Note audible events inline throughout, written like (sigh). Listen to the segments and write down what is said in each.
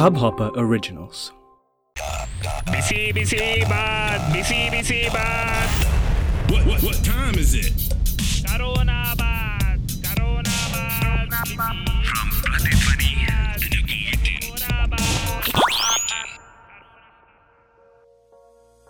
Hubhopper Originals. ಬಿಸಿ ಬಿಸಿ ಬಾತ್ ಬಿಸಿ ಬಿಸಿ ಬಾತ್ What, what, what time is it? Corona Baat corona ಬಾತ್ From ಪ್ರತಿಧ್ವನಿ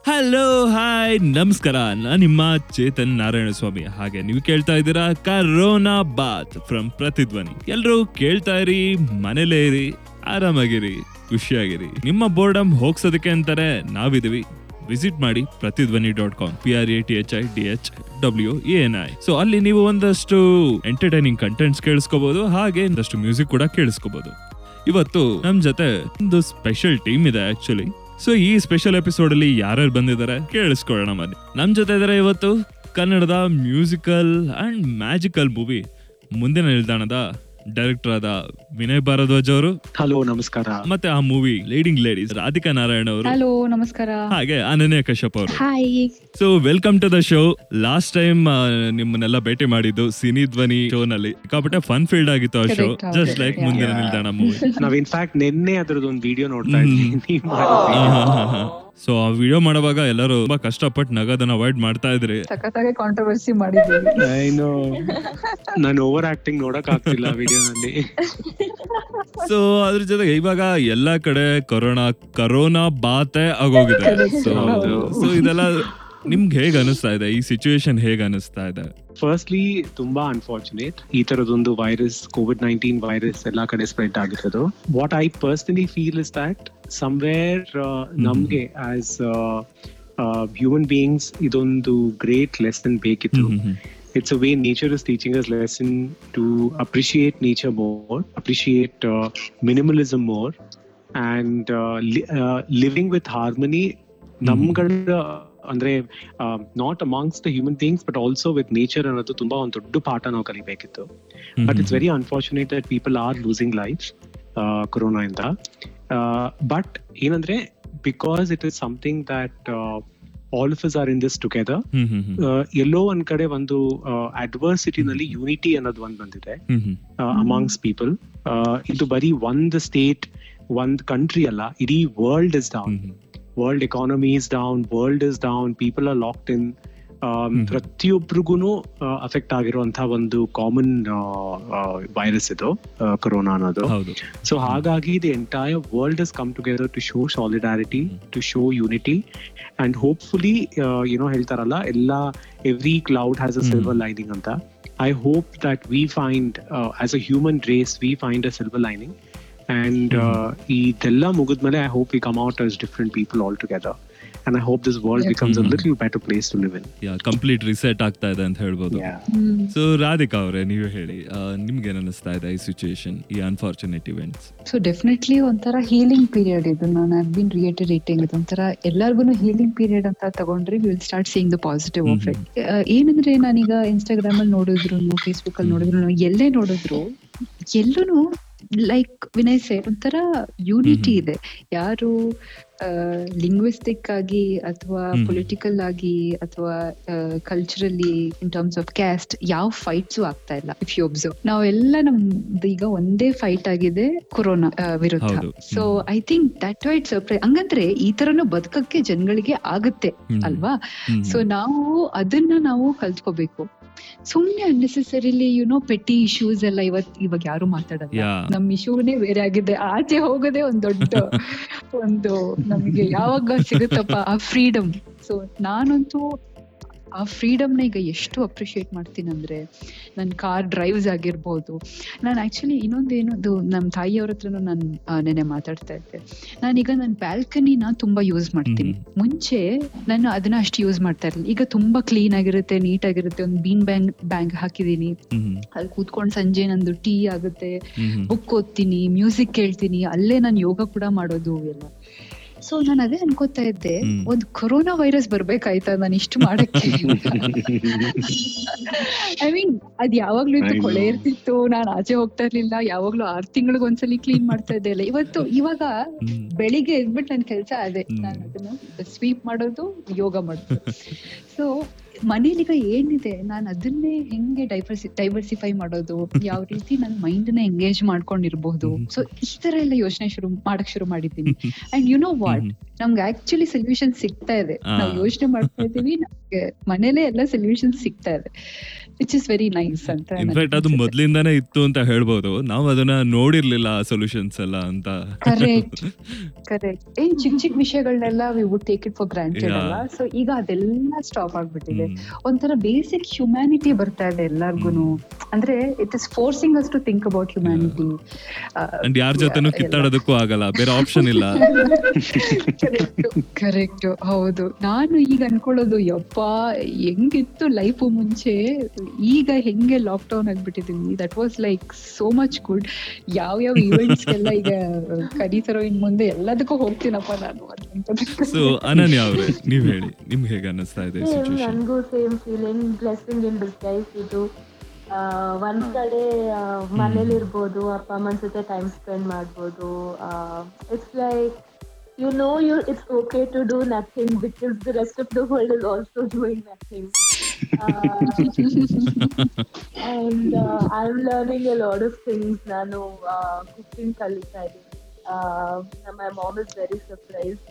ಹಲೋ ಹಾಯ್ ನಮಸ್ಕಾರ. ನಾನು ನಿಮ್ಮ ಚೇತನ್ ನಾರಾಯಣ ಸ್ವಾಮಿ ಹಾಗೆ ನೀವು ಕೇಳ್ತಾ ಇದ್ದೀರಾ ಕರೋನಾ ಬಾತ್ ಫ್ರಮ್ ಪ್ರತಿಧ್ವನಿ. ಎಲ್ಲರೂ ಕೇಳ್ತಾ ಇರಿ ಮನೇಲೇ ಇರಿ. ಆರಾಮಾಗಿರಿ, ಖುಷಿಯಾಗಿರಿ. ನಿಮ್ಮ ಬೋರ್ಡಮ್ ಹೋಗ್ಸೋದಕ್ಕೆ ಅಂತಾರೆ ನಾವಿದೀವಿ. ವಿಸಿಟ್ ಮಾಡಿ Prathidhwani dot com P R A T H I D H W N I so ಅಲ್ಲಿ ನೀವು ಒಂದಷ್ಟು ಎಂಟರ್ಟೈನಿಂಗ್ ಕಂಟೆಂಟ್ಸ್ ಕೇಳಿಸ್ಕೋಬಹುದು ಹಾಗೆ ಒಂದಷ್ಟು ಮ್ಯೂಸಿಕ್ ಕೂಡ ಕೇಳಿಸ್ಕೋಬಹುದು ಇವತ್ತು ನಮ್ ಜೊತೆ ಒಂದು ಸ್ಪೆಷಲ್ ಟೀಮ್ ಇದೆ ಆಕ್ಚುಲಿ ಸೊ ಈ ಸ್ಪೆಷಲ್ ಎಪಿಸೋಡ್ ಅಲ್ಲಿ ಯಾರ್ಯಾರು ಬಂದಿದ್ದಾರೆ ಕೇಳಿಸ್ಕೊಳ್ಳೋಣ ಬನ್ನಿ. ನಮ್ ಜೊತೆ ಇದಾರೆ ಇವತ್ತು ಕನ್ನಡದ ಮ್ಯೂಸಿಕಲ್ ಅಂಡ್ ಮ್ಯಾಜಿಕಲ್ ಮೂವಿ ಮುಂದಿನ ನಿಲ್ದಾಣದ ಡೈರೆಕ್ಟರ್ ಆದ ವಿನಯ್ ಭಾರದ್ವಾಜ್ ಅವರು. ಹಲೋ ನಮಸ್ಕಾರ. ಮತ್ತೆ ಆ movie leading ladies Radhika Narayan ಅವರು. ಹಲೋ ನಮಸ್ಕಾರ. ಹಾಗೆ ಅನನ್ಯ ಕಶ್ಯಪ್ ಅವರು. Hi so welcome to the show last time ನಿಮ್ಮನ್ನೆಲ್ಲ ಭೇಟಿ ಮಾಡಿದ್ದು ಸಿನಿ ಧ್ವನಿ ಶೋ ನಲ್ಲಿ. ಸಿಕ್ಕಾಪಟ್ಟೆ ಫನ್ ಫೀಲ್ಡ್ ಆಗಿತ್ತು ಆ ಶೋ Correct, ಹೌದು. Just like Mundina. Nildana movie ನಾವ್ ಇನ್ಫ್ಯಾಕ್ಟ್ ನಿನ್ನೆ ಅದ್ರದ್ದು ಒಂದು ವಿಡಿಯೋ ನೋಡ್ತಾ. ಇದ್ವಿ. (laughs) ಸೊ ಆ ವಿಡಿಯೋ ಮಾಡುವಾಗ ಎಲ್ಲರೂ ತುಂಬಾ ಕಷ್ಟಪಟ್ಟು ನಗದನ್ನ ಅವಾಯ್ಡ್ ಮಾಡ್ತಾ ಇದ್ರಿ ಸಖತ್ತಾಗಿ ಕಾಂಟ್ರವರ್ಸಿ ಮಾಡಿದ್ದೀವಿ ಏನು ನಾನು ಓವರ್ ಆಕ್ಟಿಂಗ್ ನೋಡಕ್ ಆಗ್ತಿಲ್ಲ ವಿಡಿಯೋನಲ್ಲಿ ಸೊ ಅದ್ರ ಜೊತೆಗೆ ಇವಾಗ ಎಲ್ಲಾ ಕಡೆ ಕೊರೋನಾ ಕರೋನಾ ಬಾತೆ ಆಗೋಗಿದೆ. ಸೊ ಹೌದು. ಸೊ ಇದೆಲ್ಲ ನಿಮ್ಗೆ ಹೇಗೆ ಅನಿಸ್ತಾ ಇದೆ? ಈ ಸಿಚುವೇಶನ್ ಹೇಗ್ ಅನಿಸ್ತಾ ಇದೆ? ಫಸ್ಟ್ಲಿ ತುಂಬಾ ಅನ್ಫಾರ್ಚುನೇಟ್ ಈ ತರದೊಂದು ವೈರಸ್ ಕೋವಿಡ್ ನೈನ್ಟೀನ್ ವೈರಸ್ ಎಲ್ಲಾ ಕಡೆ ಸ್ಪ್ರೆಡ್ ಆಗಿರೋದು. What I personally feel is that somewhere ನಮ್ಗೆ ಆಸ್ ಹ್ಯೂಮನ್ ಬೀಯಿಂಗ್ಸ್ ಇದೊಂದು ಗ್ರೇಟ್ ಲೆಸನ್ ಬೇಕಿತ್ತು. it's a way nature is teaching us lesson to appreciate nature more appreciate uh, minimalism more and uh, li- uh, living with harmony ನಮ್ಗಳ ಅಂದ್ರೆ not amongst the human things but also with nature ಅನ್ನೋದು ತುಂಬಾ ಒಂದು ದೊಡ್ಡ ಪಾಠ ನಾವು ಕಲಿಬೇಕಿತ್ತು. But it's very unfortunate that people are losing life corona ಇಂದ. But ಏನಂದ್ರೆ because it is something that all of is are in this together ಎಲ್ಲೋ ಒಂದ್ ಕಡೆ ಒಂದು ಅಡ್ವರ್ಸಿಟಿನಲ್ಲಿ ಯೂನಿಟಿ ಅನ್ನೋದು ಒಂದ್ ಬಂದಿದೆ ಅಮಾಂಗ್ಸ್ ಪೀಪಲ್ ಇದು ಬರೀ ಒಂದ್ ಸ್ಟೇಟ್ ಒಂದ್ ಕಂಟ್ರಿ ಅಲ್ಲ ಇಡೀ world is down hmm, hmm. World economy is down world is down people are locked in hmm. ಪ್ರತಿಯೊಬ್ಬರಿಗೂ ಅಫೆಕ್ಟ್ ಆಗಿರುವಂತಹ ಒಂದು ಕಾಮನ್ ವೈರಸ್ ಇದು ಕೊರೋನಾ ಅನ್ನೋದು ಹೌದು ಸೊ ಹಾಗಾಗಿ the entire world is come together to show solidarity to show unity and hopefully ಏನೋ ಹೇಳ್ತಾರಲ್ಲ ಎಲ್ಲ every cloud has a hmm. Silver lining ಅಂತ I hope that we find as a human race we find a silver lining and ಇದೆಲ್ಲ ಮುಗಿದ್ಮೇಲೆ I hope we come out as different people all together and I hope this world becomes a little better place to live in complete reset ಆಗ್ತಾ ಇದೆ ಅಂತ ಹೇಳ್ಬೋದು. So Radhika ಅವರೇ ನೀವು ಹೇಳಿ ನಿಮ್ಗೆ ಏನ್ ಅನಿಸ್ತಾ ಇದೆ ಈ ಸಿಚುಯೇಷನ್ ಈ ಅನ್ಫಾರ್ಚುನೇಟ್ ಇವೆಂಟ್ಸ್ ಸೊ ಡೆಫಿನೆಟ್ಲಿ ಒಂಥರ ಹೀಲಿಂಗ್ ಪೀರಿಯಡ್ ಇದು. ನಾನು ಹ್ಯಾವ್ ಬಿನ್ ರಿಯೇಟರೇಟಿಂಗ್ ಒಂಥರ ಎಲ್ಲರಿಗೂ ಹೀಲಿಂಗ್ ಪೀರಿಯಡ್ ಅಂತ ತಗೊಂಡ್ರೆ will start seeing the positive effect ಏನಂದ್ರೆ ನಾನೀಗ ಇನ್ಸ್ಟಾಗ್ರಾಮ್ ಅಲ್ಲಿ ನೋಡಿದ್ರು ಫೇಸ್ಬುಕ್ ಅಲ್ಲಿ ನೋಡಿದ್ರು ಎಲ್ಲೇ ನೋಡಿದ್ರು ಎಲ್ಲೂ ಲೈಕ್ ವಿನಯ್ ಸೇರ್ ಒಂಥರ ಯೂನಿಟಿ. ಇದೆ. ಯಾರು ಲಿಂಗ್ವಿಸ್ಟಿಕ್ ಆಗಿ ಅಥವಾ. ಪೊಲಿಟಿಕಲ್ ಆಗಿ ಅಥವಾ culturally in terms of caste ಯಾವ ಫೈಟ್ಸು ಆಗ್ತಾ ಇಲ್ಲ ಇಫ್ ಯು ಅಬ್ಸರ್ವ್ ನಾವೆಲ್ಲ ನಮ್ದು ಈಗ ಒಂದೇ ಫೈಟ್ ಆಗಿದೆ ಕೊರೋನಾ ವಿರುದ್ಧ. So I think that white surprise ಹಂಗಂದ್ರೆ ಈ ತರನು ಬದುಕಕ್ಕೆ ಜನಗಳಿಗೆ ಆಗುತ್ತೆ ಅಲ್ವಾ? ಸೊ ನಾವು ಅದನ್ನ ನಾವು ಕಲ್ತ್ಕೋಬೇಕು. ಸುಮ್ನೆ ಅನ್ನೆಸೆಸರಿಲಿ ಯುನೋ ಪೆಟ್ಟಿ ಇಶ್ಯೂಸ್ ಎಲ್ಲ ಇವತ್ ಇವಾಗ ಯಾರು ಮಾತಾಡಲ್ಲ. ನಮ್ ಇಶ್ಯೂನೇ ಬೇರೆ ಆಗಿದೆ. ಆಚೆ ಹೋಗೋದೇ ಒಂದ್ ದೊಡ್ಡ (laughs) ಒಂದು ನಮಗೆ ಯಾವಾಗ ಸಿಗುತ್ತಪ್ಪ ಆ ಫ್ರೀಡಮ್ ಸೊ ನಾನಂತೂ ಆ ಫ್ರೀಡಮ್ನ ಈಗ ಎಷ್ಟು ಅಪ್ರಿಶಿಯೇಟ್ ಮಾಡ್ತೀನಿ ಅಂದ್ರೆ ನನ್ನ ಕಾರ್ ಡ್ರೈವ್ಸ್ ಆಗಿರ್ಬೋದು. ನಾನು ಆಕ್ಚುಲಿ ಇನ್ನೊಂದೇನು ನಮ್ಮ ತಾಯಿಯವ್ರ ಹತ್ರನೂ ನಾನು ನೆನೆ ಮಾತಾಡ್ತಾ ಇದ್ದೆ. ನಾನೀಗ ನನ್ನ ಬ್ಯಾಲ್ಕನಿನ ತುಂಬಾ ಯೂಸ್ ಮಾಡ್ತೀನಿ. ಮುಂಚೆ ನಾನು ಅದನ್ನ ಅಷ್ಟು ಯೂಸ್ ಮಾಡ್ತಾ ಇರಲಿಲ್ಲ. ಈಗ ತುಂಬಾ ಕ್ಲೀನ್ ಆಗಿರುತ್ತೆ ನೀಟ್ ಆಗಿರುತ್ತೆ. ಒಂದು ಬೀನ್ ಬ್ಯಾಂಗ್ ಬ್ಯಾಂಗ್ ಹಾಕಿದೀನಿ ಅಲ್ಲಿ ಕೂತ್ಕೊಂಡು ಸಂಜೆ ನಂದು ಟೀ ಆಗುತ್ತೆ. ಬುಕ್ ಓದ್ತೀನಿ ಮ್ಯೂಸಿಕ್ ಕೇಳ್ತೀನಿ. ಅಲ್ಲೇ ನಾನು ಯೋಗ ಕೂಡ ಮಾಡೋದು ಎಲ್ಲ. ಸೊ ನಾನು ಅದೇ ಅನ್ಕೋತಾ ಇದ್ದೆ. ಒಂದು ಕೊರೋನಾ ವೈರಸ್ ಬರ್ಬೇಕಾಯ್ತಾ ನಾನು ಇಷ್ಟು ಮಾಡಕ್ಕೆ (laughs) ಐ ಮೀನ್ ಅದ್ ಯಾವಾಗ್ಲೂ ಇತ್ತು ಕೊಳೆ ಇರ್ತಿತ್ತು ನಾನು ಆಚೆ ಹೋಗ್ತಾ ಇರ್ಲಿಲ್ಲ ಯಾವಾಗ್ಲೂ ಆರ್ ತಿಂಗಳಿಗೆ ಒಂದ್ಸಲಿ ಕ್ಲೀನ್ ಮಾಡ್ತಾ ಇದ್ದೆ ಇಲ್ಲ ಇವತ್ತು ಇವಾಗ. ಬೆಳಿಗ್ಗೆ ಎದ್ಬಿಟ್ಟು ನನ್ ಕೆಲಸ ಅದೇ. ನಾನು ಅದನ್ನು ಸ್ವೀಪ್ ಮಾಡೋದು ಯೋಗ ಮಾಡೋದು (laughs) ಸೊ ಮನೇಲೀಗ ಏನಿದೆ ನಾನು ಅದನ್ನೇ ಹೆಂಗೆ ಡೈವರ್ಸಿ ಡೈವರ್ಸಿಫೈ ಮಾಡೋದು ಯಾವ ರೀತಿ ನನ್ನ ಮೈಂಡ್ನ ಎಂಗೇಜ್ ಮಾಡ್ಕೊಂಡಿರ್ಬಹುದು. ಸೊ ಈ ತರ ಎಲ್ಲ ಯೋಚನೆ ಶುರು ಮಾಡಕ್ ಶುರು ಮಾಡಿದ್ದೀನಿ. ಅಂಡ್ ಯು ನೋ ವಾಟ್ ನಮ್ಗೆ ಆಕ್ಚುಲಿ ಸೊಲ್ಯೂಷನ್ ಸಿಗ್ತಾ ಇದೆ. ನಾವು ಯೋಚನೆ ಮಾಡ್ತಾ ಇದೀವಿ ನಮ್ಗೆ ಮನೇಲೆ ಎಲ್ಲ ಸೊಲ್ಯೂಷನ್ ಸಿಗ್ತಾ ಇದೆ. ವಿಚ್ ಇಸ್ ವೆರಿ ನೈಸ್ ಅಂತ ಇನ್ಫ್ಯಾಕ್ಟ್ ಅದು ಮೊದ್ಲಿಂದಾನೇ ಇತ್ತು ಅಂತ ಹೇಳ್ಬೋದು. ನಾವು ಅದನ್ನ ನೋಡಿರ್ಲಿಲ್ಲ ಸೊಲ್ಯೂಷನ್ಸ್ ಎಲ್ಲ ಅಂತ. ಕರೆಕ್ಟ್ ಕರೆಕ್ಟ್ (laughs) ಏನ್ ಚಿಕ್ಕ ಚಿಕ್ಕ ವಿಷಯಗಳನ್ನೆಲ್ಲ we would take it for granted. ಅಲ್ಲ? ಸೊ ಈಗ ಅದೆಲ್ಲ ಸ್ಟಾಪ್ ಆಗ್ಬಿಟ್ಟಿದೆ. ಒಂಥರ ಬೇಸಿಕ್ ಹ್ಯುಮ್ಯಾನಿಟಿ ಬರ್ತಾ ಇದೆ ಎಲ್ಲಾರ್ಗುನು. ಅಂದ್ರೆ it is forcing us to think about humanity and ಯಾರ ಜೊತೆನೂ ಕಿತ್ತಾಡೋದಕ್ಕೂ ಆಗಲ್ಲ. ಬೇರೆ ಆಪ್ಷನ್ ಇಲ್ಲ. (laughs) ಕರೆಕ್ಟ್ ಹೌದು. ನಾನು ಈಗ ಅನ್ಕೊಳ್ಳೋದು ಯಪ್ಪ ಹೆಂಗಿತ್ತು ಲೈಫ್ ಮುಂಚೆ? ಈಗ ಹೆಂಗೆ lockdown ಆಗ್ಬಿಟ್ಟಿದೀವಿ that was like so much good ಯಾವ ಯಾವ ಇವೆಂಟ್ಸ್ ಎಲ್ಲ ಈಗ ಕರೀತಾರೋ ಇನ್ ಮುಂದೆ ಎಲ್ಲದಕ್ಕೂ ಹೋಗ್ತೀನಪ್ಪ ನಾನು. ಸೊ ಅನನ್ಯ ಅವ್ರೆ ನೀವ್ ಹೇಳಿ ನಿಮ್ಗೆ ಹೇಗೆ ಅನ್ನಿಸ್ತಾ ಇದೆ ನನಗೂ same feeling blessing in disguise ಇದು. ಒಂದ್ ಕಡೆ ಮನೇಲಿ ಇರ್ಬೋದು ಅಪ್ಪ ಅಮ್ಮನ ಜೊತೆ ಟೈಮ್ ಸ್ಪೆಂಡ್ ಮಾಡ್ಬೋದು it's like you know you it's okay to do nothing because the rest of the world is also doing nothing and I am learning a lot of things ನಾನು ಕುಕಿಂಗ್ ಕಲಿತಾ ಇದ್ದೀನಿ my mom is very surprise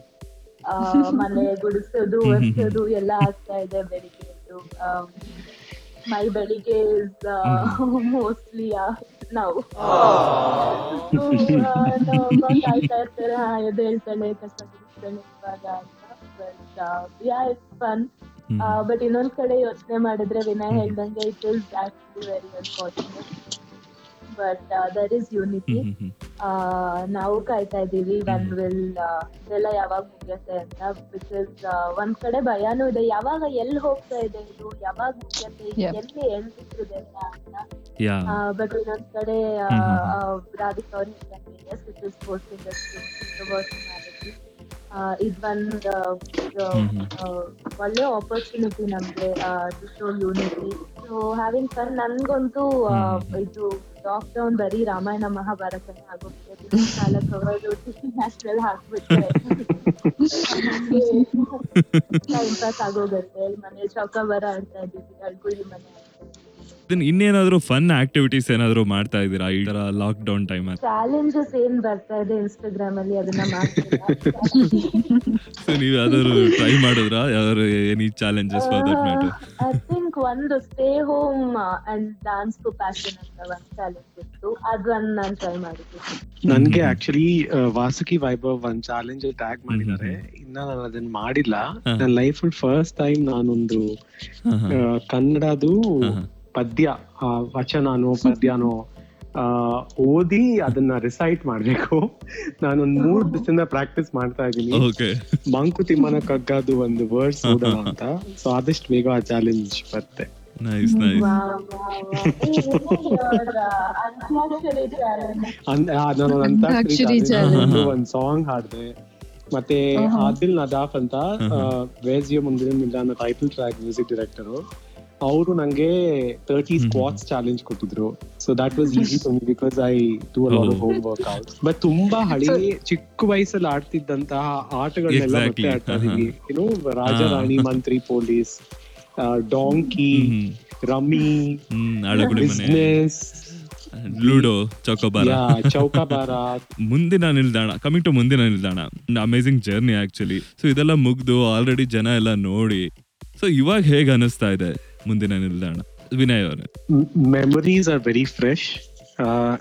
ಮನೆ ಗುಡಿಸೋದು ಒರೆಸೋದು ಎಲ್ಲ ಆಗ್ತಾ ಇದೆ ಬೆಳಿಗ್ಗೆ ಎದ್ದು ಮೈ ಬೆಳಿಗ್ಗೆ ಇಸ್ ಮೋಸ್ಟ್ಲಿ ನಾವು ಕಾಯ್ತಾ ಇರ್ತಾರೆ ಹಾ ಎದ್ದು ಹೇಳ್ತಾಳೆ ಕಸ ಇವಾಗ ಅಂತ but yeah it's fun but ಇನ್ನೊಂದ್ ಕಡೆ ಯೋಚನೆ ಮಾಡಿದ್ರೆ ವಿನಯ್ ಹೇಳ್ದಂಗೆ it is actually very unfortunate but there is unity ಆ, ನಾವು ಕಾಯ್ತಾ ಇದೀವಿ ಒನ್ ವಿಲ್ ಇದೆಲ್ಲ ಯಾವಾಗ ಮುಗಿಯತ್ತೆ ಅಂತ. ಬಿಕಾಸ್ ಒಂದ್ ಕಡೆ ಭಯಾನೂ ಇದೆ. ಯಾವಾಗ ಎಲ್ ಹೋಗ್ತಾ ಇದೆ ಇದು? ಯಾವಾಗ ಮುಗಿಯತ್ತೆ. ಎಲ್ಲಿ ಎಳ್ಬಿಟ್ಟಿದೆ ಅಂತ. ಬಟ್ ಇನ್ನೊಂದ್ ಕಡೆ ರಾಧಿಕಾ ಅವ್ರು yes it is about humanity ಇದು ಒಂದ್ ಒಳ್ಳೆ ಆಪರ್ಚುನಿಟಿ ನಮ್ಗೆ to show unity so having fun ನನ್ಗಂತೂ. ಇದು ಲಾಕ್ಡೌನ್ ಬರೀ ರಾಮಾಯಣ ಮಹಾಭಾರತ ಆಗೋಗಿದೆ ದಿನ ಕಾಲ ಕವರ್ ನ್ಯಾಷನಲ್ ಹಾಕ್ಬಿಟ್ರೆ. ಟೈಮ್ ಪಾಸ್ ಆಗೋಗತ್ತೆ. ಮನೆ ಚೌಕ ಬರ ಅಂತ ಇದ್ದೀವಿ ಅಳ್ಗುಳಿ ಮನೆ ಇದನ್ನ ಇನ್ನೇನಾದ್ರೂ ಫನ್ ಆಕ್ಟಿವಿಟೀಸ್ ಏನಾದ್ರು ಮಾಡ್ತಾ ಇದ್ದೀರಾ? ಈ ತರ ಲಾಕ್ ಡೌನ್ ಟೈಮ್ ಅಲ್ಲಿ? ಚಾಲೆಂಜಸ್ ಏನ್ ಬರ್ತಾ ಇದೆ ಇನ್ಸ್ಟಾಗ್ರಾಮ್ ಅಲ್ಲಿ ಅದನ್ನ ಮಾಡ್ತೀರಾ? ಸೊ ನೀವ್ ಯಾವ್ದಾದ್ರು ಟ್ರೈ ಮಾಡಿದ್ರ? ಯಾವ್ದಾದ್ರು any challenges for that matter I think ಒಂದು stay home and dance to passion ಅಂತ ಒಂದು ಚಾಲೆಂಜ್ ಇತ್ತು. ಅದನ್ನ ನಾನು ಟ್ರೈ ಮಾಡಿದ್ದೆ ನನ್ಗೆ ಆಕ್ಚುಲಿ ವಾಸುಕಿ ವೈಭವ್ ಒಂದ್ ಚಾಲೆಂಜ್ ಟ್ಯಾಗ್ ಮಾಡಿದ್ದಾರೆ. ಇನ್ನ ನಾನು ಅದನ್ನ ಮಾಡಿಲ್ಲ. ನನ್ನ ಲೈಫ್ ಫಸ್ಟ್ ಟೈಮ್ ನಾನೊಂದು ಕನ್ನಡದು ಪದ್ಯ ಆ, ವಚನನೋ ಪದ್ಯನೋ ಆ, ಓದಿ ಅದನ್ನ ರಿಸೈಟ್ ಮಾಡ್ಬೇಕು. ನಾನೊಂದ್ ಮೂರ್ ದಿವಸದಿಂದ ಪ್ರಾಕ್ಟೀಸ್ ಮಾಡ್ತಾ ಇದ್ದೀನಿ ಓಕೆ ಮಂಕುತಿಮ್ಮನ ಕಗ್ಗದು ಒಂದು ವರ್ಡ್ಸ್ ಓದೋಣ (laughs) ಅಂತ. ಸೊ ಆದಷ್ಟು ಬೇಗ ಆ ಚಾಲೆಂಜ್ ಬರುತ್ತೆ. ನೈಸ್ ನೈಸ್ ನಾನು ಒಂದು ಅಂತಾಕ್ಷರಿ ಸಾಂಗ್ ಹಾಡ್ದೆ. ಮತ್ತೆ ಆದಿಲ್ ನದಾಫ್ ಅಂತ ವೇಜಿಯೋ ಮುಂದಿನ ನಿಲ್ದಾಣ ಟೈಟಲ್ ಟ್ರ್ಯಾಕ್ ಮ್ಯೂಸಿಕ್ ಡೈರೆಕ್ಟರ್ ಅವರು ನಂಗೆ ತರ್ಟಿ ಸ್ಕ್ವಾಟ್ಸ್ ಚಾಲೆಂಜ್ ಕೊಟ್ಟಿದ್ರು. So that was easy to me because I do a lot of home work but ತುಂಬಾ ಹಳೆ ಚಿಕ್ಕ ವಯಸ್ಸಲ್ಲಿ ಆಡ್ತಿದ್ದಂತಹ ಆಟಗಳನ್ನೆಲ್ಲ. ಮತ್ತೆ ಆಡ್ತಾ ಇದೀವಿ ಏನು ರಾಜ ರಾಣಿ ಮಂತ್ರಿ ಪೊಲೀಸ್ ಡಾಂಕಿ ರಮ್ಮಿ ಹ್ಮ್ ಬಿಸ್ನೆಸ್ ಲೂಡೋ ಚೌಕಾಬಾರ. ಯಾ ಚೌಕಾಬಾರ. (laughs) ಮುಂದಿನ ನಿಲ್ದಾಣ ಕಮಿಂಗ್ ಟು ಮುಂದಿನ ನಿಲ್ದಾಣ. ಅಮೇಜಿಂಗ್ ಜರ್ನಿ ಆಕ್ಚುಲಿ ಸೊ ಇದೆಲ್ಲ ಮುಗ್ದು ಆಲ್ರೆಡಿ ಜನ ಎಲ್ಲ ನೋಡಿ. ಸೊ ಇವಾಗ ಹೇಗೆ ಅನಿಸ್ತಾ ಇದೆ? ಮುಂದಿನ ನಿಲ್ದಾಣ. ವಿನಯ್ ಅವರೇ. ಮೆಮೊರೀಸ್ ಆರ್ ವೆರಿ ಫ್ರೆಶ್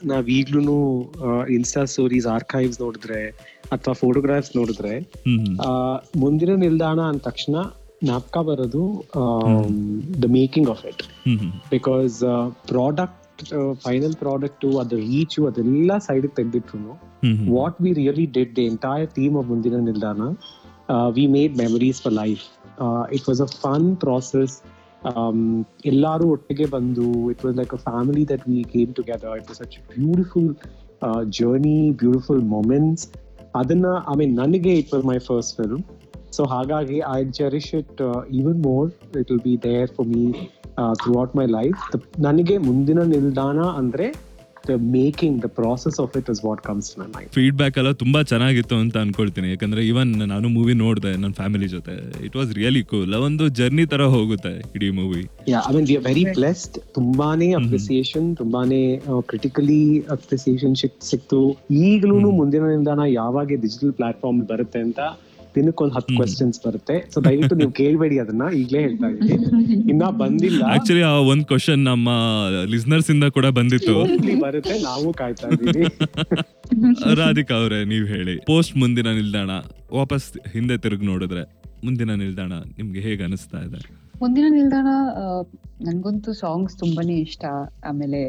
ನಾವ್ ಈಗ್ಲೂ ಇನ್ಸ್ಟಾ ಸ್ಟೋರೀಸ್ ಆರ್ಕೈವ್ಸ್ ನೋಡಿದ್ರೆ ಅಥವಾ ಫೋಟೋಗ್ರಾಫ್ಸ್ ನೋಡಿದ್ರೆ ಮುಂದಿನ ನಿಲ್ದಾಣ ಅಂದ ತಕ್ಷಣ ನಾಪ್ಕ ಬರೋದು the making of it. Because product final product ಅದ್ರ ರೀಚು ಅದೆಲ್ಲ side ತೆಗೆದಿಟ್ರು what we really did the entire theme of Mundina Nildana we made memories for life it was a fun it Um, ಎಲ್ಲರೂ ಒಟ್ಟಿಗೆ ಬಂದು it was like a family that we came together it was such beautiful journey beautiful moments ಅದನ್ನ I mean ನನಗೆ it was my first film so ಹಾಗಾಗಿ I cherish it even more it will be there for me throughout my life ನನಗೆ ಮುಂದಿನ ನಿಲ್ದಾಣ ಅಂದ್ರೆ the the process of it is what comes comes mind feedback ಎಲ್ಲ ತುಂಬಾ ಚೆನ್ನಾಗಿತ್ತು ಅಂತ ಅನ್ಕೊಳ್ತೀನಿ. ಯಾಕಂದ್ರೆ ಇವನ್ ನಾನು ಮೂವಿ ನೋಡಿದೆ ನನ್ನ ಫ್ಯಾಮಿಲಿ ಜೊತೆ. ಇಟ್ ವಾಸ್ ರಿಯಲಿ ಕೂಲ್ ಒಂದು ಜರ್ನಿ ತರ ಹೋಗುತ್ತೆ ಇಡೀ movie I mean we are very blessed ತುಂಬಾನೇ ಅಪ್ರಿಸಿಯೇಷನ್ ತುಂಬಾನೇ ಕ್ರಿಟಿಕಲಿ ಅಪ್ರಿಸಿಯೇಷನ್ ಸಿಕ್ತು. ಈಗಲೂ ಮುಂದಿನ ನಿಲ್ದಾಣ ಯಾವಾಗ ಡಿಜಿಟಲ್ ಪ್ಲಾಟ್ಫಾರ್ಮ್ ಬರುತ್ತೆ ಅಂತ ದಿನಕ್ಕೊಂದು ಹತ್ತು ಕ್ವೆಶನ್ಸ್ ಬರುತ್ತೆ. ಸೊ ದಯವಿಟ್ಟು ನೀವು ಕೇಳಬೇಡಿ ಅದನ್ನ. ಈಗಲೇ ಹೇಳ್ತಾ ಇದ್ದೀನಿ. ಇನ್ನ ಬಂದಿಲ್ಲ. ಆಕ್ಚುಲಿ ಆ ಒಂದ್ ಕ್ವಶನ್ ನಮ್ಮ ಲಿಸ್ನರ್ಸ್ ಇಂದ ಕೂಡ ಬಂದಿತ್ತು. ಬರುತ್ತೆ. ನಾವು ಕಾಯ್ತಾ ಇದ್ದೀವಿ. ರಾಧಿಕಾ ಅವರೇ ನೀವು ಹೇಳಿ. ಪೋಸ್ಟ್ ಮುಂದಿನ ನಿಲ್ದಾಣ ವಾಪಸ್ ಹಿಂದೆ ತಿರುಗಿ ನೋಡಿದ್ರೆ ಮುಂದಿನ ನಿಲ್ದಾಣ ನಿಮ್ಗೆ ಹೇಗೆ ಅನಿಸ್ತಾ ಇದೆ? ಮುಂದಿನ ನಿಲ್ದಾಣ ನನಗಂತೂ ಸಾಂಗ್ಸ್ ತುಂಬಾನೇ ಇಷ್ಟ. ಆಮೇಲೆ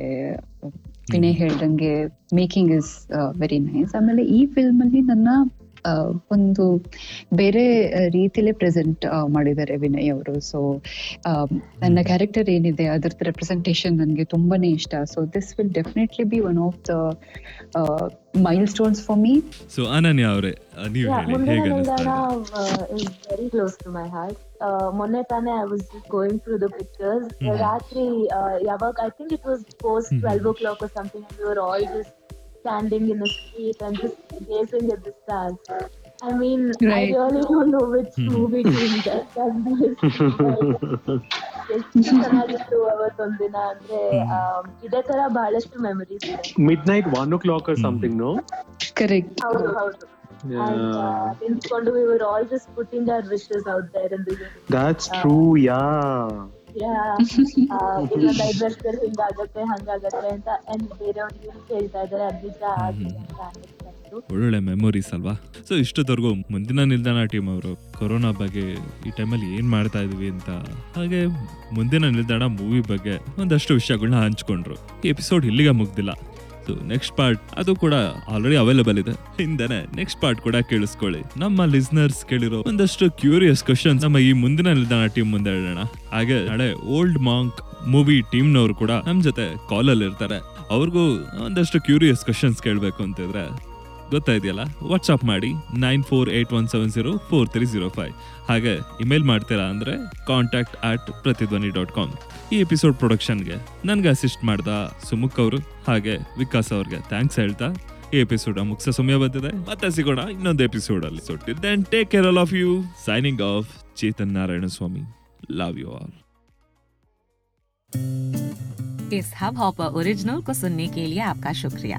ವಿನಯ್ ಹೇಳ್ದಂಗೆ ಮೇಕಿಂಗ್ ಇಸ್ ವೆರಿ ನೈಸ್ ಆಮೇಲೆ ಈ ಫಿಲ್ಮ್ ಅಲ್ಲಿ ನನ್ನ ಒಂದು ಬೇರೆ ರೀತಿಲೇ ಪ್ರೆಸೆಂಟ್ ಮಾಡಿದ್ದಾರೆ ವಿನಯ್ ಅವರು. ಸೊ ನನ್ನ ಕ್ಯಾರೆಕ್ಟರ್ ಏನಿದೆ ಅದ್ರದ್ದು ರೆಪ್ರೆಸೆಂಟೇಷನ್ ನನಗೆ ತುಂಬಾನೇ ಇಷ್ಟ. So this will definitely be one of the milestones for me so Ananya ಅವರೇ ನೀವ್ very close to my heart ಮೊನ್ನೆ ತಾನೇ I was going through the pictures ರಾತ್ರಿ ಯಾವಾಗ I think it was post twelve o'clock or all and we were all just standing in the street and just gazing at the stars. I mean, I Right. really don't know which movie team does that. ಎಷ್ಟು ಚೆನ್ನಾಗಿತ್ತು ಅವತ್ತೊಂದಿನ ಅಂದ್ರೆ am, ಇದೇ ತರ ಬಹಳಷ್ಟು memories ಇದೆ midnight one o'clock something no correct ಹೌದು ಹೌದು And uh, ನಿಂತ್ಕೊಂಡು we were all just putting our wishes out there in the universe. That's true yeah ಐದ್ ವರ್ಷದಲ್ಲಿ ಹಿಂಗಾಗತ್ತೆ ಹಂಗಾಗತ್ತೆ ಅಂತ and ಬೇರೆಯವ್ರಿಗೆ ಹೇಳ್ತಾ ಇದಾರೆ ಅದ್ ನಿಜ ಅಂತ ಅನ್ನಿಸ್ತಾ ಇತ್ತು. ಒಳ್ಳೊಳ್ಳೆ ಮೆಮೊರೀಸ್ ಅಲ್ವಾ? ಸೊ ಇಷ್ಟೊತ್ತವರೆಗೂ ಮುಂದಿನ ನಿಲ್ದಾಣ ಟೀಮ್ ಅವರು ಕೊರೋನಾ ಬಗ್ಗೆ ಈ ಟೈಮಲ್ಲಿ ಏನ್ ಮಾಡ್ತಾ ಇದ್ವಿ ಅಂತ ಹಾಗೆ ಮುಂದಿನ ನಿಲ್ದಾಣ ಮೂವಿ ಬಗ್ಗೆ ಒಂದಷ್ಟು ವಿಷಯಗಳನ್ನ ಹಂಚ್ಕೊಂಡ್ರು. ಈ ಎಪಿಸೋಡ್ ಇಲ್ಲಿಗೆ ಮುಗ್ದಿಲ್ಲ. ನೆಕ್ಸ್ಟ್ ಪಾರ್ಟ್ ಅದು ಕೂಡ ಆಲ್ರೆಡಿ ಅವೈಲೇಬಲ್ ಇದೆ. ಹಿಂದೆನೆ ನೆಕ್ಸ್ಟ್ ಪಾರ್ಟ್ ಕೂಡ ಕೇಳಿಸ್ಕೊಳ್ಳಿ. ನಮ್ಮ ಲಿಸ್ನರ್ಸ್ ಕೇಳಿರೋ ಒಂದಷ್ಟು ಕ್ಯೂರಿಯಸ್ ಕ್ವಶನ್ಸ್ ನಮ್ಮ ಈ ಮುಂದಿನ ನಿಲ್ದಾಣ ಟೀಮ್ ಮುಂದೆ ಹೇಳೋಣ. ಹಾಗೆ ನಾಳೆ ಓಲ್ಡ್ ಮಾಂಕ್ ಮೂವಿ ಟೀಮ್ನವರು ಕೂಡ ನಮ್ ಜೊತೆ ಕಾಲಲ್ಲಿ ಇರ್ತಾರೆ ಅವ್ರಿಗೂ ಒಂದಷ್ಟು ಕ್ಯೂರಿಯಸ್ ಕ್ವಶನ್ಸ್ ಕೇಳಬೇಕು ಅಂತಿದ್ರೆ ಗೊತ್ತಾಯ್ತಿಯಲ್ಲ ವಾಟ್ಸಪ್ ಮಾಡಿ nine four eight one seven zero four three zero five ಹಾಗೆ ಇಮೇಲ್ ಮಾಡ್ತೀರಾ ಅಂದ್ರೆ contact at Prathidhwani dot com ಈ ಎಪಿಸೋಡ್ ಪ್ರೊಡಕ್ಷನ್ಗೆ ನನ್ಗೆ ಅಸಿಸ್ಟ್ ಮಾಡ್ದ ಸುಮುಖ್ ಅವರು ಹಾಗೆ ವಿಕಾಸ್ ಅವ್ರಿಗೆ ಥ್ಯಾಂಕ್ಸ್ ಹೇಳ್ತಾ ಈ ಎಪಿಸೋಡ್ ಮುಗಿಸೋ ಸಮಯ ಬಂದಿದೆ ಮತ್ತೆ ಸಿಗೋಣ ಇನ್ನೊಂದು ಎಪಿಸೋಡ್ ಅಲ್ಲಿ so till then take care all of you signing off Chetan Narayana Swamy love you all इस हब हॉपर ओरिजिनल को सुनने के लिए आपका शुक्रिया